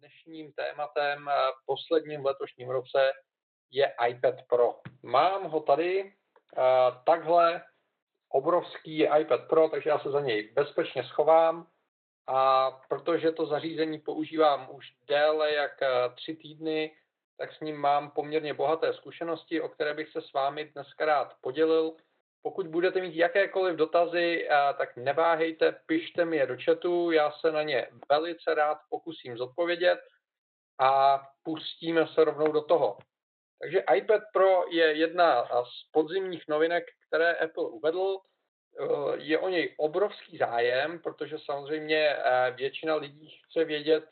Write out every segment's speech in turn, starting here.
dnešním tématem, eh, posledním v letošním roce, je iPad Pro. Mám ho tady, eh, takhle obrovský je iPad Pro, takže já se za něj bezpečně schovám. A protože to zařízení používám už déle jak eh, tři týdny, tak s ním mám poměrně bohaté zkušenosti, o které bych se s vámi dneska rád podělil. Pokud budete mít jakékoliv dotazy, tak neváhejte, pište mi je do chatu, já se na ně velice rád pokusím zodpovědět a pustíme se rovnou do toho. Takže iPad Pro je jedna z podzimních novinek, které Apple uvedl. Je o něj obrovský zájem, protože samozřejmě většina lidí chce vědět,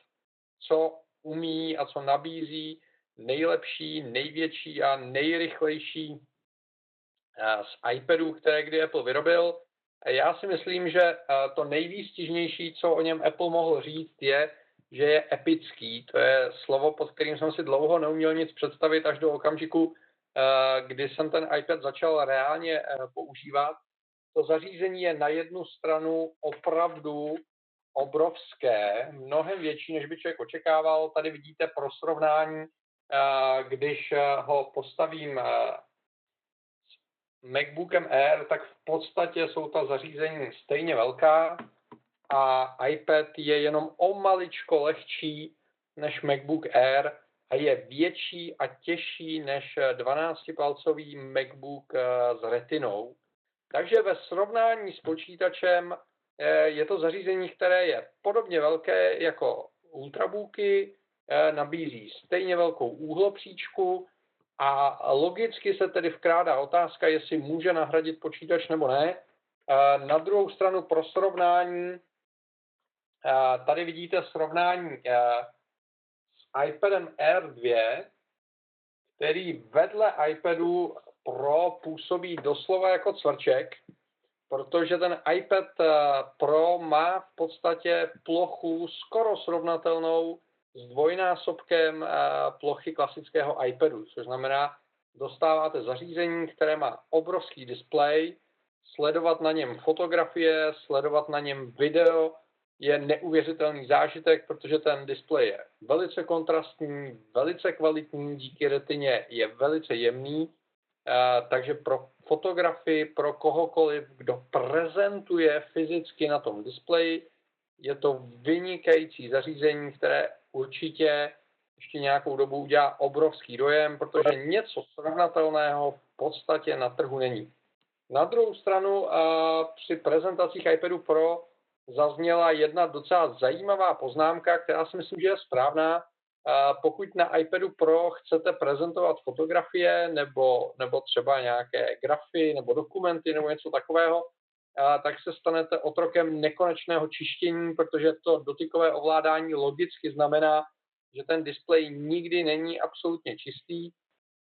co umí a co nabízí nejlepší, největší a nejrychlejší z iPadů, které kdy Apple vyrobil. Já si myslím, že to nejvýstižnější, co o něm Apple mohl říct, je, že je epický. To je slovo, pod kterým jsem si dlouho neuměl nic představit až do okamžiku, kdy jsem ten iPad začal reálně používat. To zařízení je na jednu stranu opravdu obrovské, mnohem větší, než by člověk očekával. Tady vidíte pro srovnání, když ho postavím MacBookem Air, tak v podstatě jsou ta zařízení stejně velká a iPad je jenom o maličko lehčí než MacBook Air a je větší a těžší než 12-palcový MacBook eh, s retinou. Takže ve srovnání s počítačem eh, je to zařízení, které je podobně velké jako ultrabooky, eh, nabízí stejně velkou úhlopříčku, a logicky se tedy vkrádá otázka, jestli může nahradit počítač nebo ne. Na druhou stranu pro srovnání, tady vidíte srovnání s iPadem Air 2, který vedle iPadu Pro působí doslova jako cvrček, protože ten iPad Pro má v podstatě plochu skoro srovnatelnou s dvojnásobkem eh, plochy klasického iPadu, což znamená, dostáváte zařízení, které má obrovský displej, sledovat na něm fotografie, sledovat na něm video je neuvěřitelný zážitek, protože ten displej je velice kontrastní, velice kvalitní, díky retině je velice jemný, eh, takže pro fotografii, pro kohokoliv, kdo prezentuje fyzicky na tom displeji, je to vynikající zařízení, které určitě ještě nějakou dobu udělá obrovský dojem, protože něco srovnatelného v podstatě na trhu není. Na druhou stranu při prezentacích iPadu Pro zazněla jedna docela zajímavá poznámka, která si myslím, že je správná. Pokud na iPadu Pro chcete prezentovat fotografie nebo, nebo třeba nějaké grafy nebo dokumenty nebo něco takového, tak se stanete otrokem nekonečného čištění, protože to dotykové ovládání logicky znamená, že ten displej nikdy není absolutně čistý.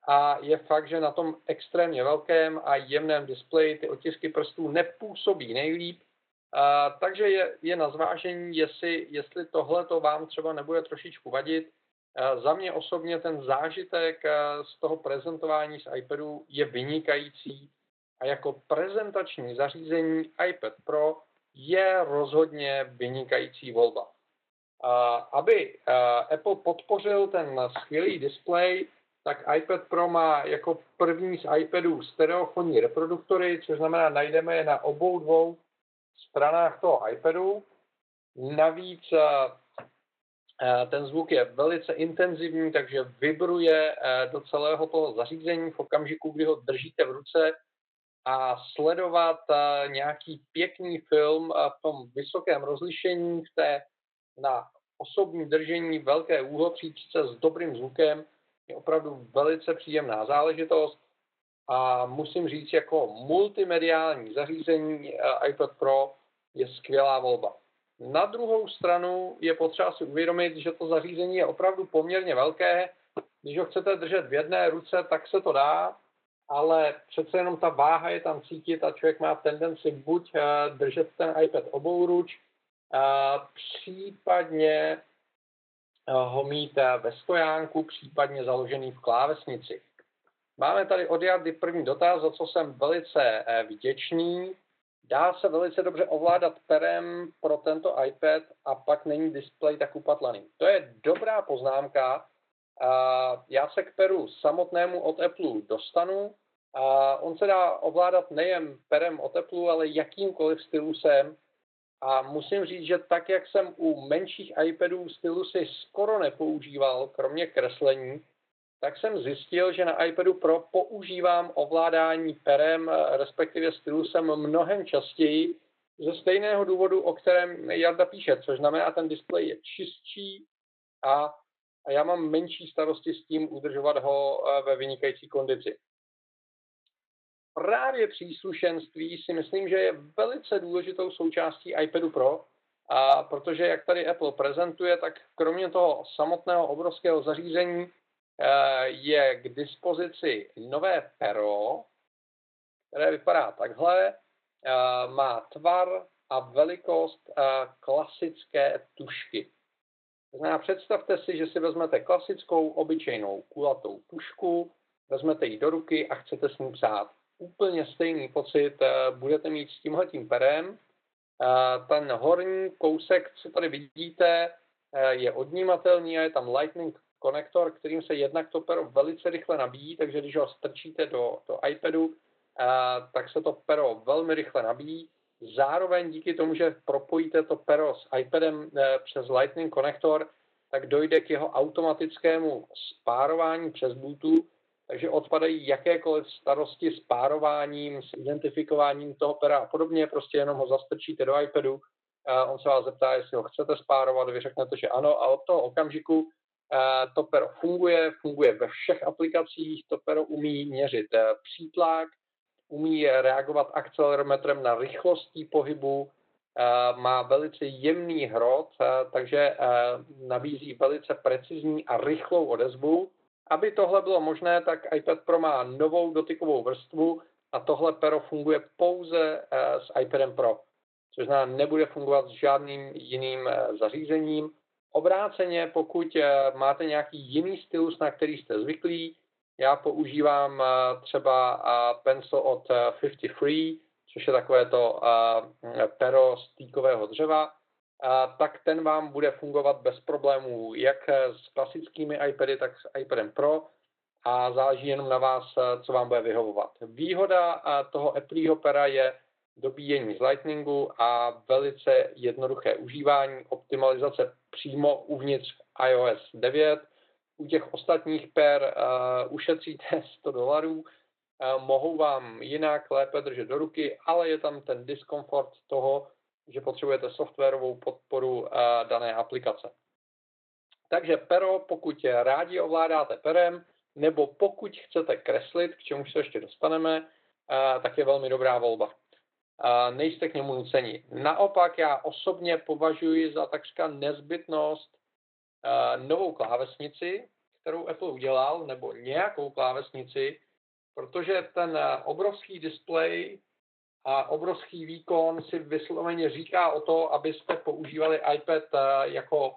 A je fakt, že na tom extrémně velkém a jemném displeji ty otisky prstů nepůsobí nejlíp, a, takže je, je na zvážení, jestli, jestli tohle to vám třeba nebude trošičku vadit. A, za mě osobně ten zážitek z toho prezentování z iPadu je vynikající a jako prezentační zařízení iPad Pro je rozhodně vynikající volba. Aby Apple podpořil ten skvělý display, tak iPad Pro má jako první z iPadů stereofonní reproduktory, což znamená, najdeme je na obou dvou stranách toho iPadu. Navíc ten zvuk je velice intenzivní, takže vibruje do celého toho zařízení v okamžiku, kdy ho držíte v ruce, a sledovat eh, nějaký pěkný film eh, v tom vysokém rozlišení, v té na osobní držení velké úhlopříčce s dobrým zvukem je opravdu velice příjemná záležitost a musím říct, jako multimediální zařízení eh, iPad Pro je skvělá volba. Na druhou stranu je potřeba si uvědomit, že to zařízení je opravdu poměrně velké. Když ho chcete držet v jedné ruce, tak se to dá, ale přece jenom ta váha je tam cítit a člověk má tendenci buď eh, držet ten iPad obou ruč, eh, případně eh, ho mít ve stojánku, případně založený v klávesnici. Máme tady od Jardy první dotaz, za co jsem velice vděčný. Dá se velice dobře ovládat perem pro tento iPad a pak není displej tak upatlaný. To je dobrá poznámka. Já se k peru samotnému od Apple dostanu. On se dá ovládat nejen perem od Apple, ale jakýmkoliv stylusem. A musím říct, že tak, jak jsem u menších iPadů stylusy skoro nepoužíval, kromě kreslení, tak jsem zjistil, že na iPadu Pro používám ovládání perem, respektive stylusem mnohem častěji, ze stejného důvodu, o kterém Jarda píše, což znamená, ten displej je čistší a, a já mám menší starosti s tím udržovat ho eh, ve vynikající kondici. Právě příslušenství si myslím, že je velice důležitou součástí iPadu Pro, a protože jak tady Apple prezentuje, tak kromě toho samotného obrovského zařízení Eh, je k dispozici nové pero, které vypadá takhle. Eh, má tvar a velikost eh, klasické tušky. Znamená, představte si, že si vezmete klasickou, obyčejnou kulatou tušku, vezmete ji do ruky a chcete s ní psát. Úplně stejný pocit budete mít s tímhletím perem. Ten horní kousek, co tady vidíte, je odnímatelný a je tam Lightning konektor, kterým se jednak to pero velice rychle nabíjí, takže když ho strčíte do, do iPadu, tak se to pero velmi rychle nabíjí. Zároveň díky tomu, že propojíte to pero s iPadem přes Lightning konektor, tak dojde k jeho automatickému spárování přes Bluetooth, takže odpadají jakékoliv starosti s párováním, s identifikováním toho pera a podobně, prostě jenom ho zastrčíte do iPadu, a on se vás zeptá, jestli ho chcete spárovat, vy řeknete, že ano a od toho okamžiku to pero funguje, funguje ve všech aplikacích, to pero umí měřit eh, přítlak, umí reagovat akcelerometrem na rychlostí pohybu, eh, má velice jemný hrot, eh, takže nabízí velice precizní a rychlou odezvu. Aby tohle bylo možné, tak iPad Pro má novou dotykovou vrstvu a tohle pero funguje pouze s iPadem Pro, což znamená, nebude fungovat s žádným jiným zařízením. Obráceně, pokud eh, máte nějaký jiný stylus, na který jste zvyklí, já používám eh, třeba eh, pencil od 53, což je takové to pero z týkového dřeva, tak ten vám bude fungovat bez problémů jak s klasickými iPady, tak s iPadem Pro a záleží jenom na vás, co vám bude vyhovovat. Výhoda toho Appleho pera je dobíjení z Lightningu a velice jednoduché užívání, optimalizace přímo uvnitř iOS 9. U těch ostatních per uh, ušetříte 100 dolarů, mohou vám jinak lépe držet do ruky, ale je tam ten diskomfort toho, že potřebujete softwarovou podporu uh, dané aplikace. Takže pero, pokud rádi ovládáte perem, nebo pokud chcete kreslit, k čemu se ještě dostaneme, tak je velmi dobrá volba nejste k němu nuceni. Naopak já osobně považuji za takřka nezbytnost novou klávesnici, kterou Apple udělal, nebo nějakou klávesnici, protože ten obrovský displej a obrovský výkon si vysloveně říká o to, abyste používali iPad jako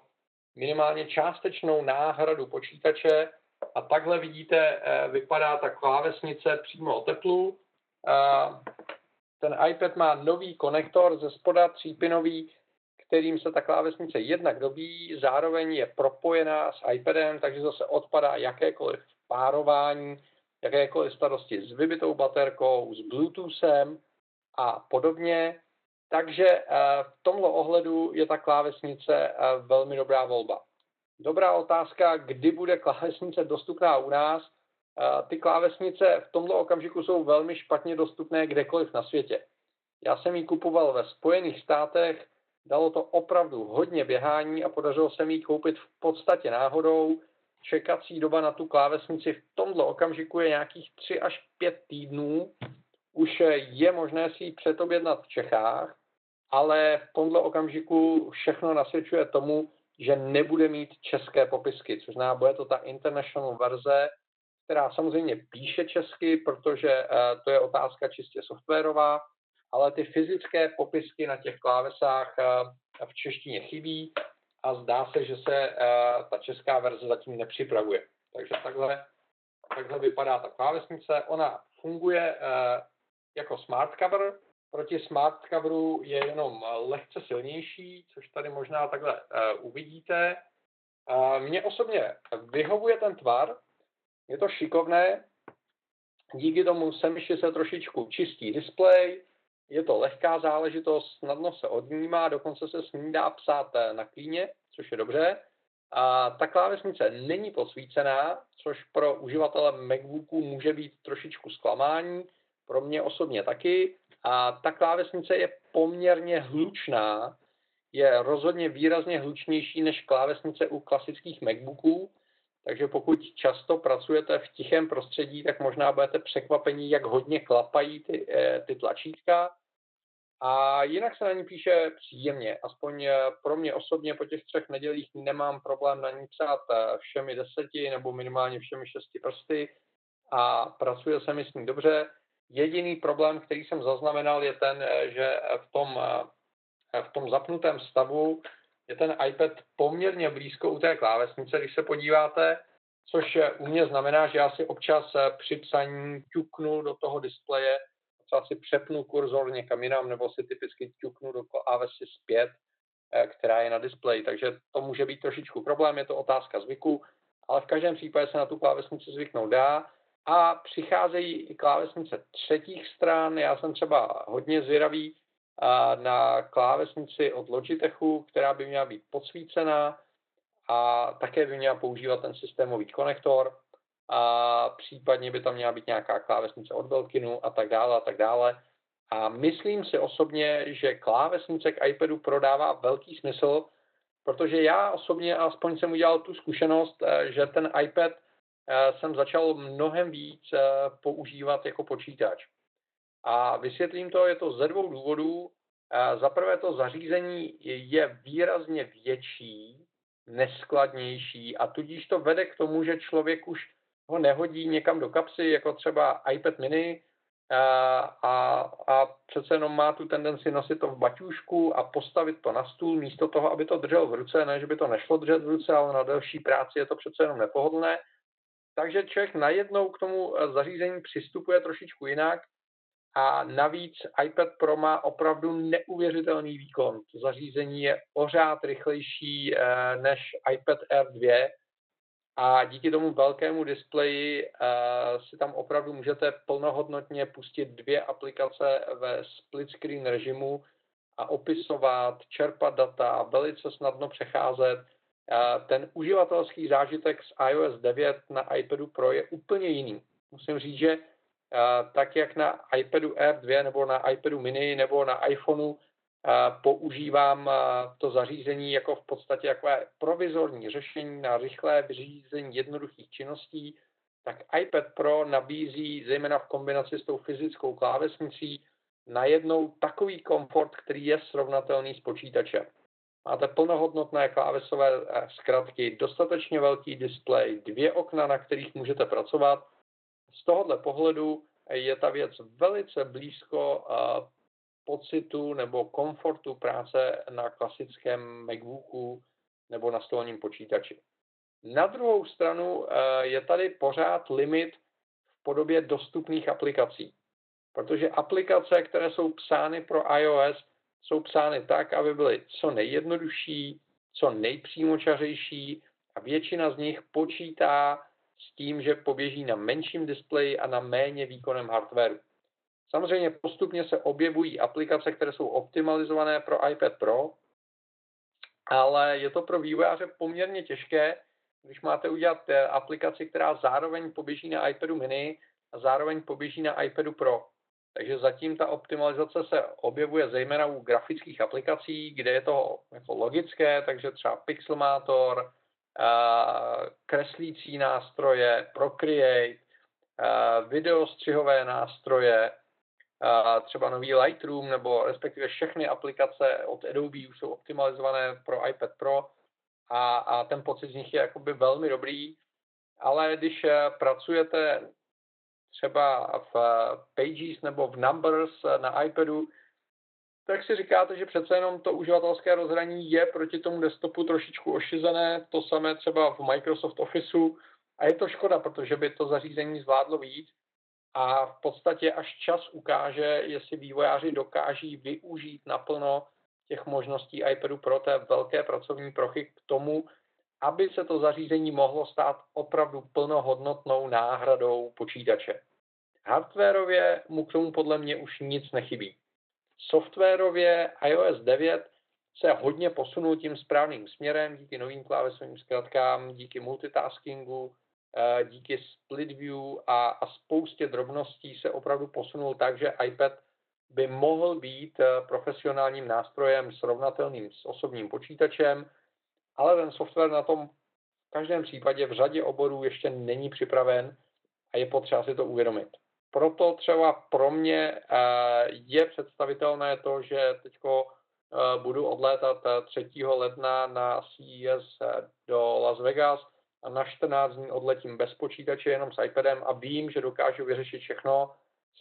minimálně částečnou náhradu počítače a takhle vidíte, vypadá ta klávesnice přímo od Apple. Ten iPad má nový konektor ze spoda třípinový, kterým se ta klávesnice jednak dobíjí, zároveň je propojená s iPadem, takže zase odpadá jakékoliv párování, jakékoliv starosti s vybitou baterkou, s Bluetoothem a podobně. Takže eh, v tomto ohledu je ta klávesnice eh, velmi dobrá volba. Dobrá otázka, kdy bude klávesnice dostupná u nás ty klávesnice v tomto okamžiku jsou velmi špatně dostupné kdekoliv na světě. Já jsem ji kupoval ve Spojených státech, dalo to opravdu hodně běhání a podařilo se mi ji koupit v podstatě náhodou. Čekací doba na tu klávesnici v tomto okamžiku je nějakých 3 až 5 týdnů. Už je možné si ji předobjednat v Čechách, ale v tomto okamžiku všechno nasvědčuje tomu, že nebude mít české popisky, což znamená, bude to ta international verze, která samozřejmě píše česky, protože eh, to je otázka čistě softwarová, ale ty fyzické popisky na těch klávesách eh, v češtině chybí a zdá se, že se eh, ta česká verze zatím nepřipravuje. Takže takhle, takhle vypadá ta klávesnice. Ona funguje jako smart cover, proti smart coveru je jenom lehce silnější, což tady možná takhle uh, uvidíte. Uh, mně osobně vyhovuje ten tvar, je to šikovné, díky tomu semiši se trošičku čistí displej, je to lehká záležitost, snadno se odnímá, dokonce se s ní dá psát eh, na klíně, což je dobře. A ta klávesnice není posvícená, což pro uživatele MacBooku může být trošičku zklamání, pro mě osobně taky. A ta klávesnice je poměrně hlučná, je rozhodně výrazně hlučnější než klávesnice u klasických MacBooků, takže pokud často pracujete v tichém prostředí, tak možná budete překvapení, jak hodně klapají ty, eh, ty tlačítka. A jinak se na ní píše příjemně. Aspoň eh, pro mě osobně po těch třech nedělích nemám problém na ní psát eh, všemi deseti nebo minimálně všemi šesti prsty a pracuje se mi s ní dobře. Jediný problém, který jsem zaznamenal, je ten, že v tom, v tom zapnutém stavu je ten iPad poměrně blízko u té klávesnice, když se podíváte, což u mě znamená, že já si občas při psaní ťuknu do toho displeje, třeba si přepnu kurzor někam jinam, nebo si typicky ťuknu do klávesy zpět, eh, která je na displeji. Takže to může být trošičku problém, je to otázka zvyku, ale v každém případě se na tu klávesnici zvyknout dá. A přicházejí i klávesnice třetích stran. Já jsem třeba hodně zvědavý, na klávesnici od Logitechu, která by měla být podsvícená a také by měla používat ten systémový konektor a případně by tam měla být nějaká klávesnice od Belkinu a tak dále a tak dále. A myslím si osobně, že klávesnice k iPadu prodává velký smysl, protože já osobně aspoň jsem udělal tu zkušenost, eh, že ten iPad jsem začal mnohem víc eh, používat jako počítač. A vysvětlím to, je to ze dvou důvodů. Za prvé to zařízení je výrazně větší, neskladnější a tudíž to vede k tomu, že člověk už ho nehodí někam do kapsy, jako třeba iPad mini, a, a, přece jenom má tu tendenci nosit to v baťůžku a postavit to na stůl místo toho, aby to držel v ruce, ne, že by to nešlo držet v ruce, ale na delší práci je to přece jenom nepohodlné. Takže člověk najednou k tomu zařízení přistupuje trošičku jinak a navíc iPad Pro má opravdu neuvěřitelný výkon. To zařízení je pořád rychlejší eh, než iPad Air 2 a díky tomu velkému displeji eh, si tam opravdu můžete plnohodnotně pustit dvě aplikace ve split screen režimu a opisovat, čerpat data, velice snadno přecházet. Ten uživatelský zážitek z iOS 9 na iPadu Pro je úplně jiný. Musím říct, že tak jak na iPadu Air 2 nebo na iPadu mini nebo na iPhoneu používám to zařízení jako v podstatě takové provizorní řešení na rychlé vyřízení jednoduchých činností, tak iPad Pro nabízí, zejména v kombinaci s tou fyzickou klávesnicí, najednou takový komfort, který je srovnatelný s počítačem. Máte plnohodnotné klávesové eh, zkratky, dostatečně velký displej, dvě okna, na kterých můžete pracovat z tohohle pohledu je ta věc velice blízko pocitu nebo komfortu práce na klasickém MacBooku nebo na stolním počítači. Na druhou stranu je tady pořád limit v podobě dostupných aplikací. Protože aplikace, které jsou psány pro iOS, jsou psány tak, aby byly co nejjednodušší, co nejpřímočařejší a většina z nich počítá s tím, že poběží na menším displeji a na méně výkonem hardwareu. Samozřejmě postupně se objevují aplikace, které jsou optimalizované pro iPad Pro, ale je to pro vývojáře poměrně těžké, když máte udělat eh, aplikaci, která zároveň poběží na iPadu mini a zároveň poběží na iPadu Pro. Takže zatím ta optimalizace se objevuje zejména u grafických aplikací, kde je to jako logické, takže třeba Pixelmator, kreslící nástroje, Procreate, videostřihové nástroje, třeba nový Lightroom, nebo respektive všechny aplikace od Adobe už jsou optimalizované pro iPad Pro a, a ten pocit z nich je jakoby velmi dobrý, ale když eh, pracujete třeba v eh, Pages nebo v Numbers eh, na iPadu, tak si říkáte, že přece jenom to uživatelské rozhraní je proti tomu desktopu trošičku ošizené, to samé třeba v Microsoft Officeu. A je to škoda, protože by to zařízení zvládlo víc a v podstatě až čas ukáže, jestli vývojáři dokáží využít naplno těch možností iPadu Pro té velké pracovní prochy k tomu, aby se to zařízení mohlo stát opravdu plnohodnotnou náhradou počítače. Hardwareově mu k tomu podle mě už nic nechybí. Softwarově iOS 9 se hodně posunul tím správným směrem díky novým klávesovým zkratkám, díky multitaskingu, eh, díky split view a, a spoustě drobností se opravdu posunul tak, že iPad by mohl být eh, profesionálním nástrojem srovnatelným s osobním počítačem, ale ten software na tom v každém případě v řadě oborů ještě není připraven a je potřeba si to uvědomit. Proto třeba pro mě eh, je představitelné to, že teď eh, budu odlétat 3. ledna na CES do Las Vegas a na 14 dní odletím bez počítače, jenom s iPadem a vím, že dokážu vyřešit všechno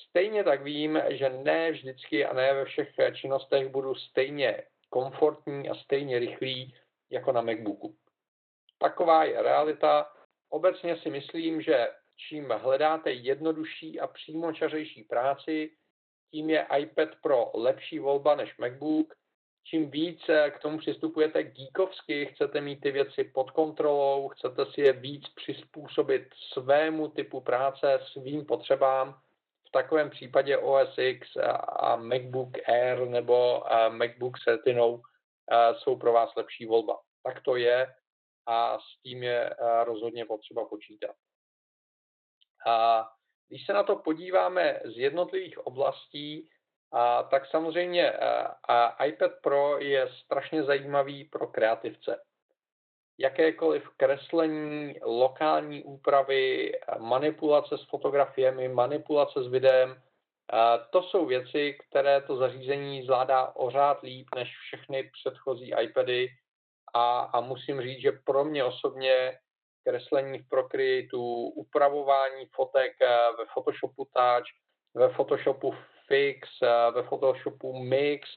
Stejně tak vím, že ne vždycky a ne ve všech činnostech budu stejně komfortní a stejně rychlý jako na MacBooku. Taková je realita. Obecně si myslím, že čím hledáte jednodušší a přímočařejší práci, tím je iPad Pro lepší volba než MacBook. Čím více k tomu přistupujete geekovsky, chcete mít ty věci pod kontrolou, chcete si je víc přizpůsobit svému typu práce, svým potřebám, takovém případě OS X a MacBook Air nebo MacBook s Retinou jsou pro vás lepší volba. Tak to je a s tím je rozhodně potřeba počítat. A když se na to podíváme z jednotlivých oblastí, a, tak samozřejmě a iPad Pro je strašně zajímavý pro kreativce jakékoliv kreslení, lokální úpravy, manipulace s fotografiemi, manipulace s videem, to jsou věci, které to zařízení zvládá ořád líp než všechny předchozí iPady a, a musím říct, že pro mě osobně kreslení v Procreateu, upravování fotek ve Photoshopu Touch, ve Photoshopu Fix, ve Photoshopu Mix,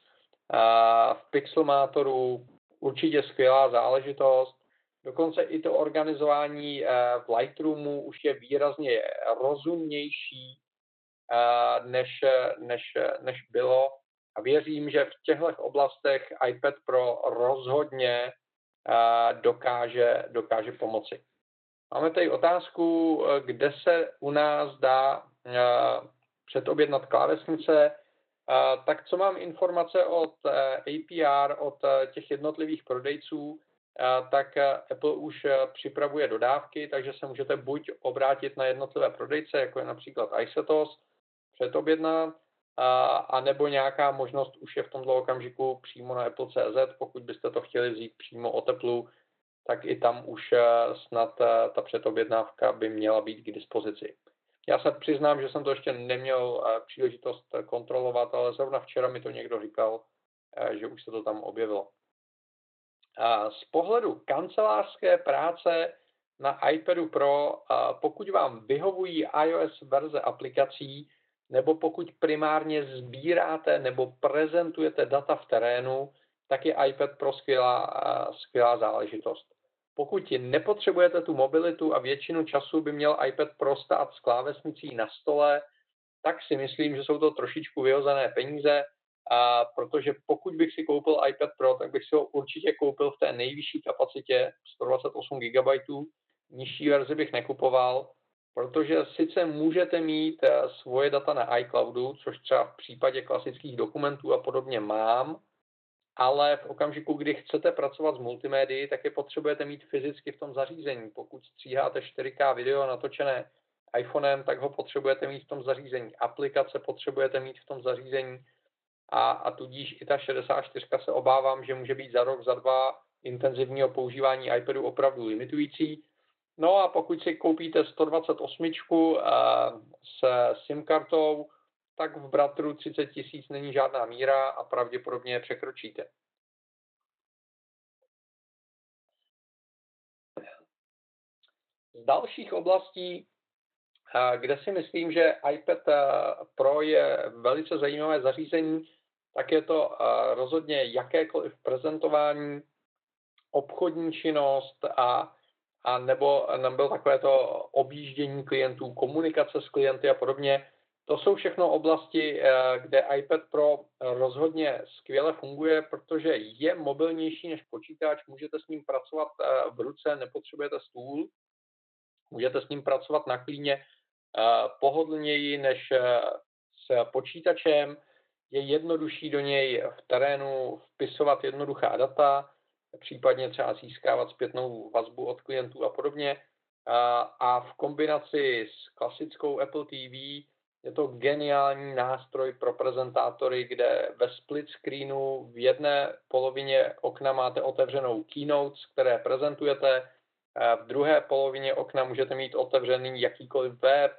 v Pixelmatoru určitě skvělá záležitost. Dokonce i to organizování eh, v Lightroomu už je výrazně rozumnější, eh, než, než, než bylo. A věřím, že v těchto oblastech iPad Pro rozhodně dokáže, dokáže pomoci. Máme tady otázku, kde se u nás dá předobjednat klávesnice. Tak co mám informace od APR, od těch jednotlivých prodejců, tak eh, Apple už připravuje dodávky, takže se můžete buď obrátit na jednotlivé prodejce, jako je například iSetos, předobjednat, a nebo nějaká možnost už je v tomto okamžiku přímo na Apple.cz, pokud byste to chtěli vzít přímo o teplu, tak i tam už eh, snad ta předobjednávka by měla být k dispozici. Já se přiznám, že jsem to ještě neměl příležitost kontrolovat, ale zrovna včera mi to někdo říkal, že už se to tam objevilo. Z pohledu kancelářské práce na iPadu Pro, pokud vám vyhovují iOS verze aplikací, nebo pokud primárně sbíráte nebo prezentujete data v terénu, tak je iPad Pro skvělá, skvělá záležitost. Pokud nepotřebujete tu mobilitu a většinu času by měl iPad Pro stát s klávesnicí na stole, tak si myslím, že jsou to trošičku vyhozené peníze a protože pokud bych si koupil iPad Pro, tak bych si ho určitě koupil v té nejvyšší kapacitě 128 GB, nižší verzi bych nekupoval, protože sice můžete mít eh, svoje data na iCloudu, což třeba v případě klasických dokumentů a podobně mám, ale v okamžiku, kdy chcete pracovat s multimédií, tak je potřebujete mít fyzicky v tom zařízení. Pokud stříháte 4K video natočené iPhonem, tak ho potřebujete mít v tom zařízení. Aplikace potřebujete mít v tom zařízení a, a tudíž i ta 64 se obávám, že může být za rok, za dva intenzivního používání iPadu opravdu limitující. No a pokud si koupíte 128 uh, eh, s SIM kartou, tak v Bratru 30 tisíc není žádná míra a pravděpodobně je překročíte. Z dalších oblastí, eh, kde si myslím, že iPad eh, Pro je velice zajímavé zařízení, tak je to rozhodně jakékoliv prezentování, obchodní činnost a, a nebo, nebo takové to objíždění klientů, komunikace s klienty a podobně. To jsou všechno oblasti, eh, kde iPad Pro rozhodně skvěle funguje, protože je mobilnější než počítač, můžete s ním pracovat eh, v ruce, nepotřebujete stůl, můžete s ním pracovat na klíně eh, pohodlněji než s počítačem, je jednodušší do něj v terénu vpisovat jednoduchá data, případně třeba získávat zpětnou vazbu od klientů a podobně. A v kombinaci s klasickou Apple TV je to geniální nástroj pro prezentátory, kde ve split screenu v jedné polovině okna máte otevřenou keynotes, které prezentujete, v druhé polovině okna můžete mít otevřený jakýkoliv web,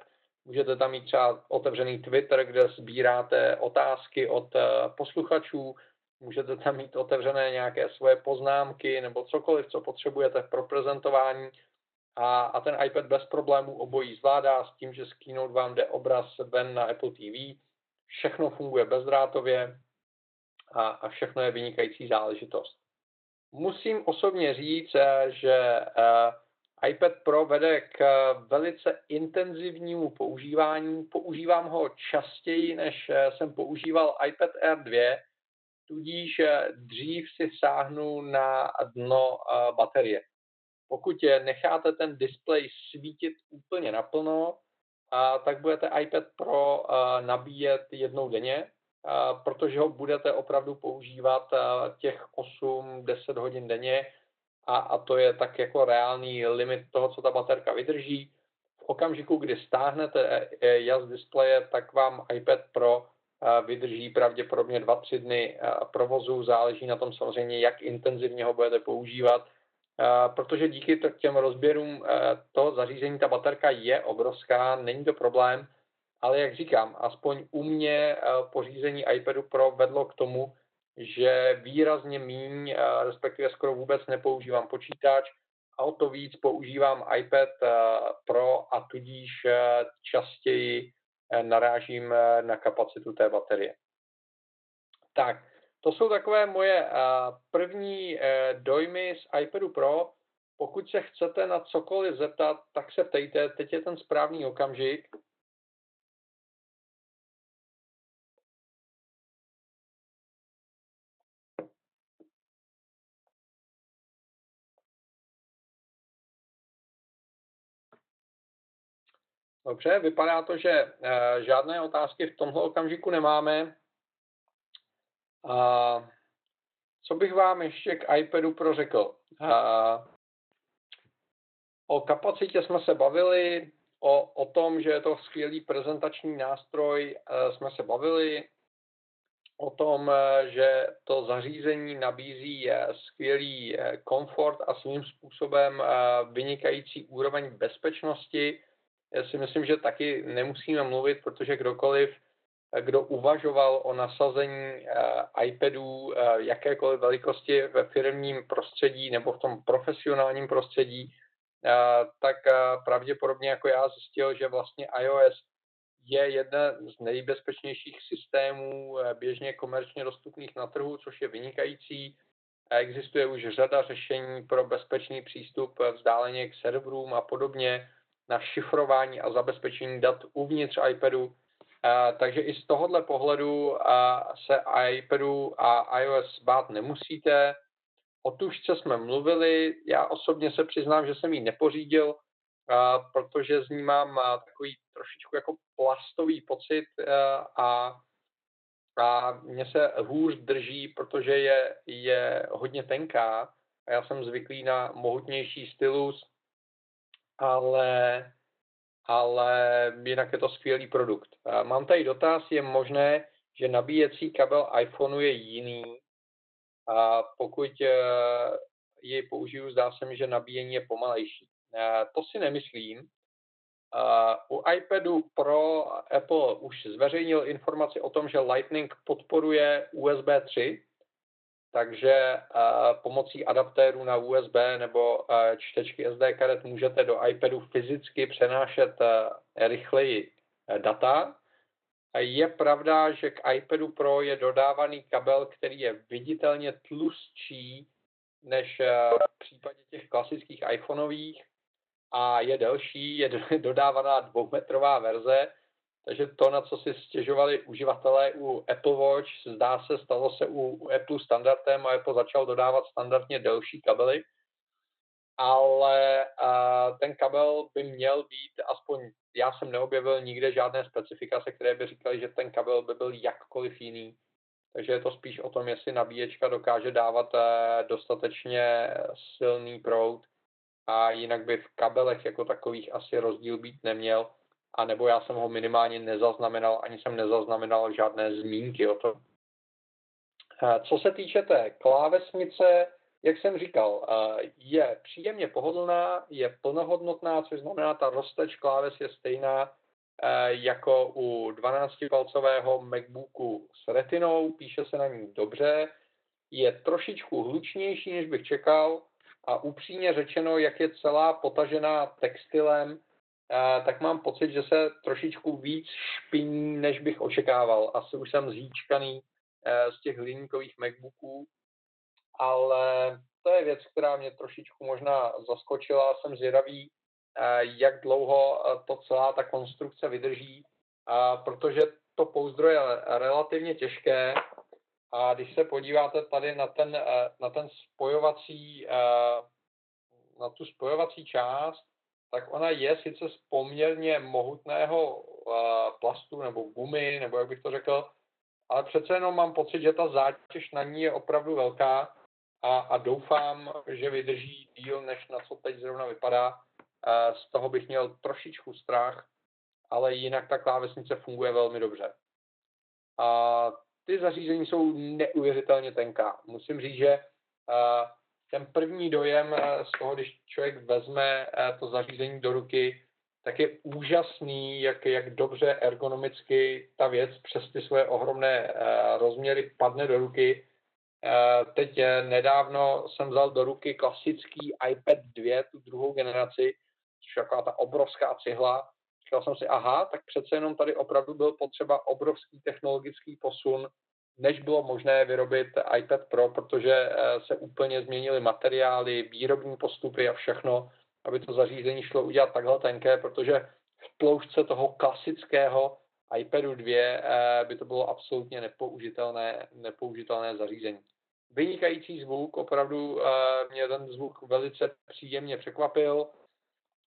můžete tam mít třeba otevřený Twitter, kde sbíráte otázky od eh, posluchačů, můžete tam mít otevřené nějaké svoje poznámky nebo cokoliv, co potřebujete pro prezentování a, a ten iPad bez problémů obojí zvládá s tím, že z Keynote vám jde obraz ven na Apple TV. Všechno funguje bezdrátově a, a všechno je vynikající záležitost. Musím osobně říct, eh, že uh, iPad Pro vede k velice intenzivnímu používání. Používám ho častěji, než eh, jsem používal iPad Air 2, tudíž dřív si sáhnu na dno uh, baterie. Pokud necháte ten displej svítit úplně naplno, tak budete iPad Pro nabíjet jednou denně, protože ho budete opravdu používat těch 8-10 hodin denně a, a to je tak jako reálný limit toho, co ta baterka vydrží. V okamžiku, kdy stáhnete jas displeje, tak vám iPad Pro vydrží pravděpodobně 2-3 dny provozu, záleží na tom samozřejmě, jak intenzivně ho budete používat protože díky těm rozběrům toho zařízení ta baterka je obrovská, není to problém, ale jak říkám, aspoň u mě pořízení iPadu Pro vedlo k tomu, že výrazně míň, respektive skoro vůbec nepoužívám počítač a o to víc používám iPad Pro a tudíž častěji narážím na kapacitu té baterie. Tak, to jsou takové moje uh, první dojmy z iPadu Pro. Pokud se chcete na cokoliv zeptat, tak se ptejte, teď je ten správný okamžik. Dobře, vypadá to, že uh, žádné otázky v tomhle okamžiku nemáme. A co bych vám ještě k iPadu Pro řekl? A, o kapacitě jsme se bavili, o, o tom, že je to skvělý prezentační nástroj, e, jsme se bavili, o tom, e, že to zařízení nabízí skvělý komfort a svým způsobem vynikající úroveň bezpečnosti. Já si myslím, že taky nemusíme mluvit, protože kdokoliv kdo uvažoval o nasazení uh, iPadů uh, jakékoliv velikosti ve firmním prostředí nebo v tom profesionálním prostředí, uh, tak pravděpodobně jako já zjistil, že vlastně iOS je jeden z nejbezpečnějších systémů běžně komerčně dostupných na trhu, což je vynikající. Existuje už řada řešení pro bezpečný přístup vzdáleně k serverům a podobně na šifrování a zabezpečení dat uvnitř iPadu. Takže i z tohohle pohledu se iPadu a iOS bát nemusíte. O tušce jsme mluvili, já osobně se přiznám, že jsem ji nepořídil, protože z ní mám takový trošičku jako plastový pocit a, a mě se hůř drží, protože je, je hodně tenká. A já jsem zvyklý na mohutnější stylus, ale ale jinak je to skvělý produkt. Mám tady dotaz, je možné, že nabíjecí kabel iPhoneu je jiný a pokud e, jej použiju, zdá se mi, že nabíjení je pomalejší. E, to si nemyslím. U iPadu Pro Apple už zveřejnil informaci o tom, že Lightning podporuje USB 3, takže uh, pomocí adaptéru na USB nebo uh, čtečky SD karet můžete do iPadu fyzicky přenášet uh, rychleji data. Je pravda, že k iPadu Pro je dodávaný kabel, který je viditelně tlustší než v případě těch klasických iPhoneových. a je delší, je dodávaná dvoumetrová verze, takže to, na co si stěžovali uživatelé u Apple Watch, zdá se, stalo se u, u Apple standardem a Apple začal dodávat standardně delší kabely, ale uh, ten kabel by měl být, aspoň já jsem neobjevil nikde žádné specifikace, které by říkali, že ten kabel by byl jakkoliv jiný. Takže je to spíš o tom, jestli nabíječka dokáže dávat uh, dostatečně silný proud. A jinak by v kabelech jako takových asi rozdíl být neměl, a nebo já jsem ho minimálně nezaznamenal, ani jsem nezaznamenal žádné zmínky o tom. Uh, co se týče té klávesnice, jak jsem říkal, eh, je příjemně pohodlná, je plnohodnotná, což znamená, ta rozteč kláves je stejná eh, jako u 12-palcového MacBooku s retinou, píše se na ní dobře, je trošičku hlučnější, než bych čekal a upřímně řečeno, jak je celá potažená textilem, eh, tak mám pocit, že se trošičku víc špiní, než bych očekával. Asi už jsem zíčkaný z těch hliníkových MacBooků, ale to je věc, která mě trošičku možná zaskočila. Jsem zvědavý, eh, jak dlouho eh, to celá ta konstrukce vydrží, protože to pouzdro je relativně těžké a když se podíváte tady na ten, na ten spojovací, na tu spojovací část, tak ona je sice z poměrně mohutného plastu nebo gumy, nebo jak bych to řekl, ale přece jenom mám pocit, že ta zátěž na ní je opravdu velká a, a doufám, že vydrží díl, než na co teď zrovna vypadá. Z toho bych měl trošičku strach, ale jinak ta klávesnice funguje velmi dobře. A ty zařízení jsou neuvěřitelně tenká. Musím říct, že ten první dojem z toho, když člověk vezme to zařízení do ruky, tak je úžasný, jak, jak dobře ergonomicky ta věc přes ty svoje ohromné rozměry padne do ruky Eh, teď eh, nedávno jsem vzal do ruky klasický iPad 2, tu druhou generaci, což je taková ta obrovská cihla. Říkal jsem si, aha, tak přece jenom tady opravdu byl potřeba obrovský technologický posun, než bylo možné vyrobit iPad Pro, protože eh, se úplně změnily materiály, výrobní postupy a všechno, aby to zařízení šlo udělat takhle tenké, protože v tloušťce toho klasického iPadu 2 by to bylo absolutně nepoužitelné, nepoužitelné zařízení vynikající zvuk, opravdu uh, mě ten zvuk velice příjemně překvapil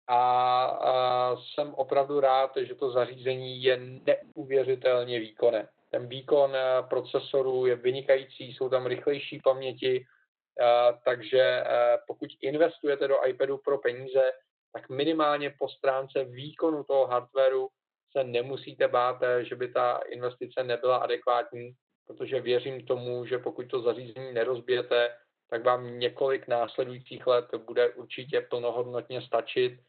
a jsem opravdu rád, že to zařízení je neuvěřitelně výkonné. Ten výkon uh, procesoru je vynikající, jsou tam rychlejší paměti, uh, takže uh, pokud investujete do iPadu pro peníze, tak minimálně po stránce výkonu toho hardwareu se nemusíte bát, že by ta investice nebyla adekvátní protože věřím tomu, že pokud to zařízení nerozbijete, tak vám několik následujících let bude určitě plnohodnotně stačit.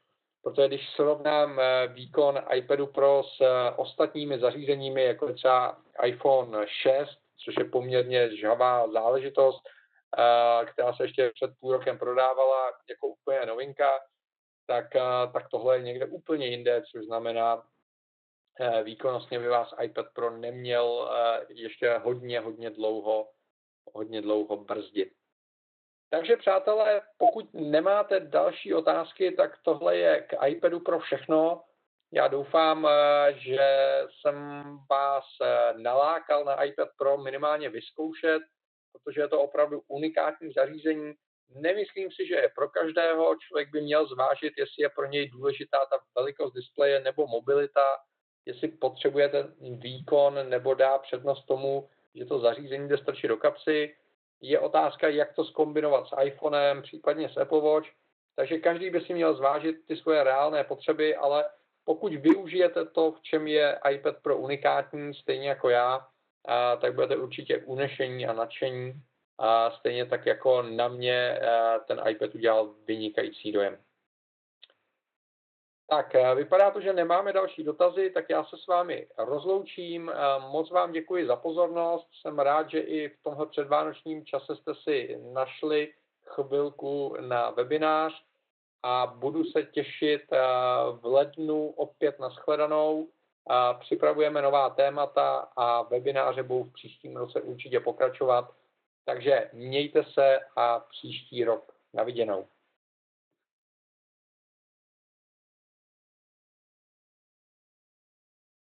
Protože když srovnám eh, výkon iPadu Pro s eh, ostatními zařízeními, jako je třeba iPhone 6, což je poměrně žhavá záležitost, eh, která se ještě před půl rokem prodávala jako úplně novinka, tak, tak tohle je někde úplně jinde, což znamená, výkonnostně by vás iPad Pro neměl ještě hodně, hodně dlouho, hodně dlouho brzdit. Takže přátelé, pokud nemáte další otázky, tak tohle je k iPadu pro všechno. Já doufám, eh, že jsem vás nalákal na iPad Pro minimálně vyzkoušet, protože je to opravdu unikátní zařízení. Nemyslím si, že je pro každého. Člověk by měl zvážit, jestli je pro něj důležitá ta velikost displeje nebo mobilita jestli potřebujete výkon nebo dá přednost tomu, že to zařízení jde strčit do kapsy. Je otázka, jak to skombinovat s iPhonem, případně s Apple Watch. Takže každý by si měl zvážit ty svoje reálné potřeby, ale pokud využijete to, v čem je iPad Pro unikátní, stejně jako já, tak budete určitě unešení a nadšení. A stejně tak jako na mě ten iPad udělal vynikající dojem. Tak, eh, vypadá to, že nemáme další dotazy, tak já se s vámi rozloučím. Eh, moc vám děkuji za pozornost. Jsem rád, že i v tomhle předvánočním čase jste si našli chvilku na webinář a budu se těšit eh, v lednu opět na shledanou. Připravujeme nová témata a webináře budou v příštím roce určitě pokračovat. Takže mějte se a příští rok na viděnou.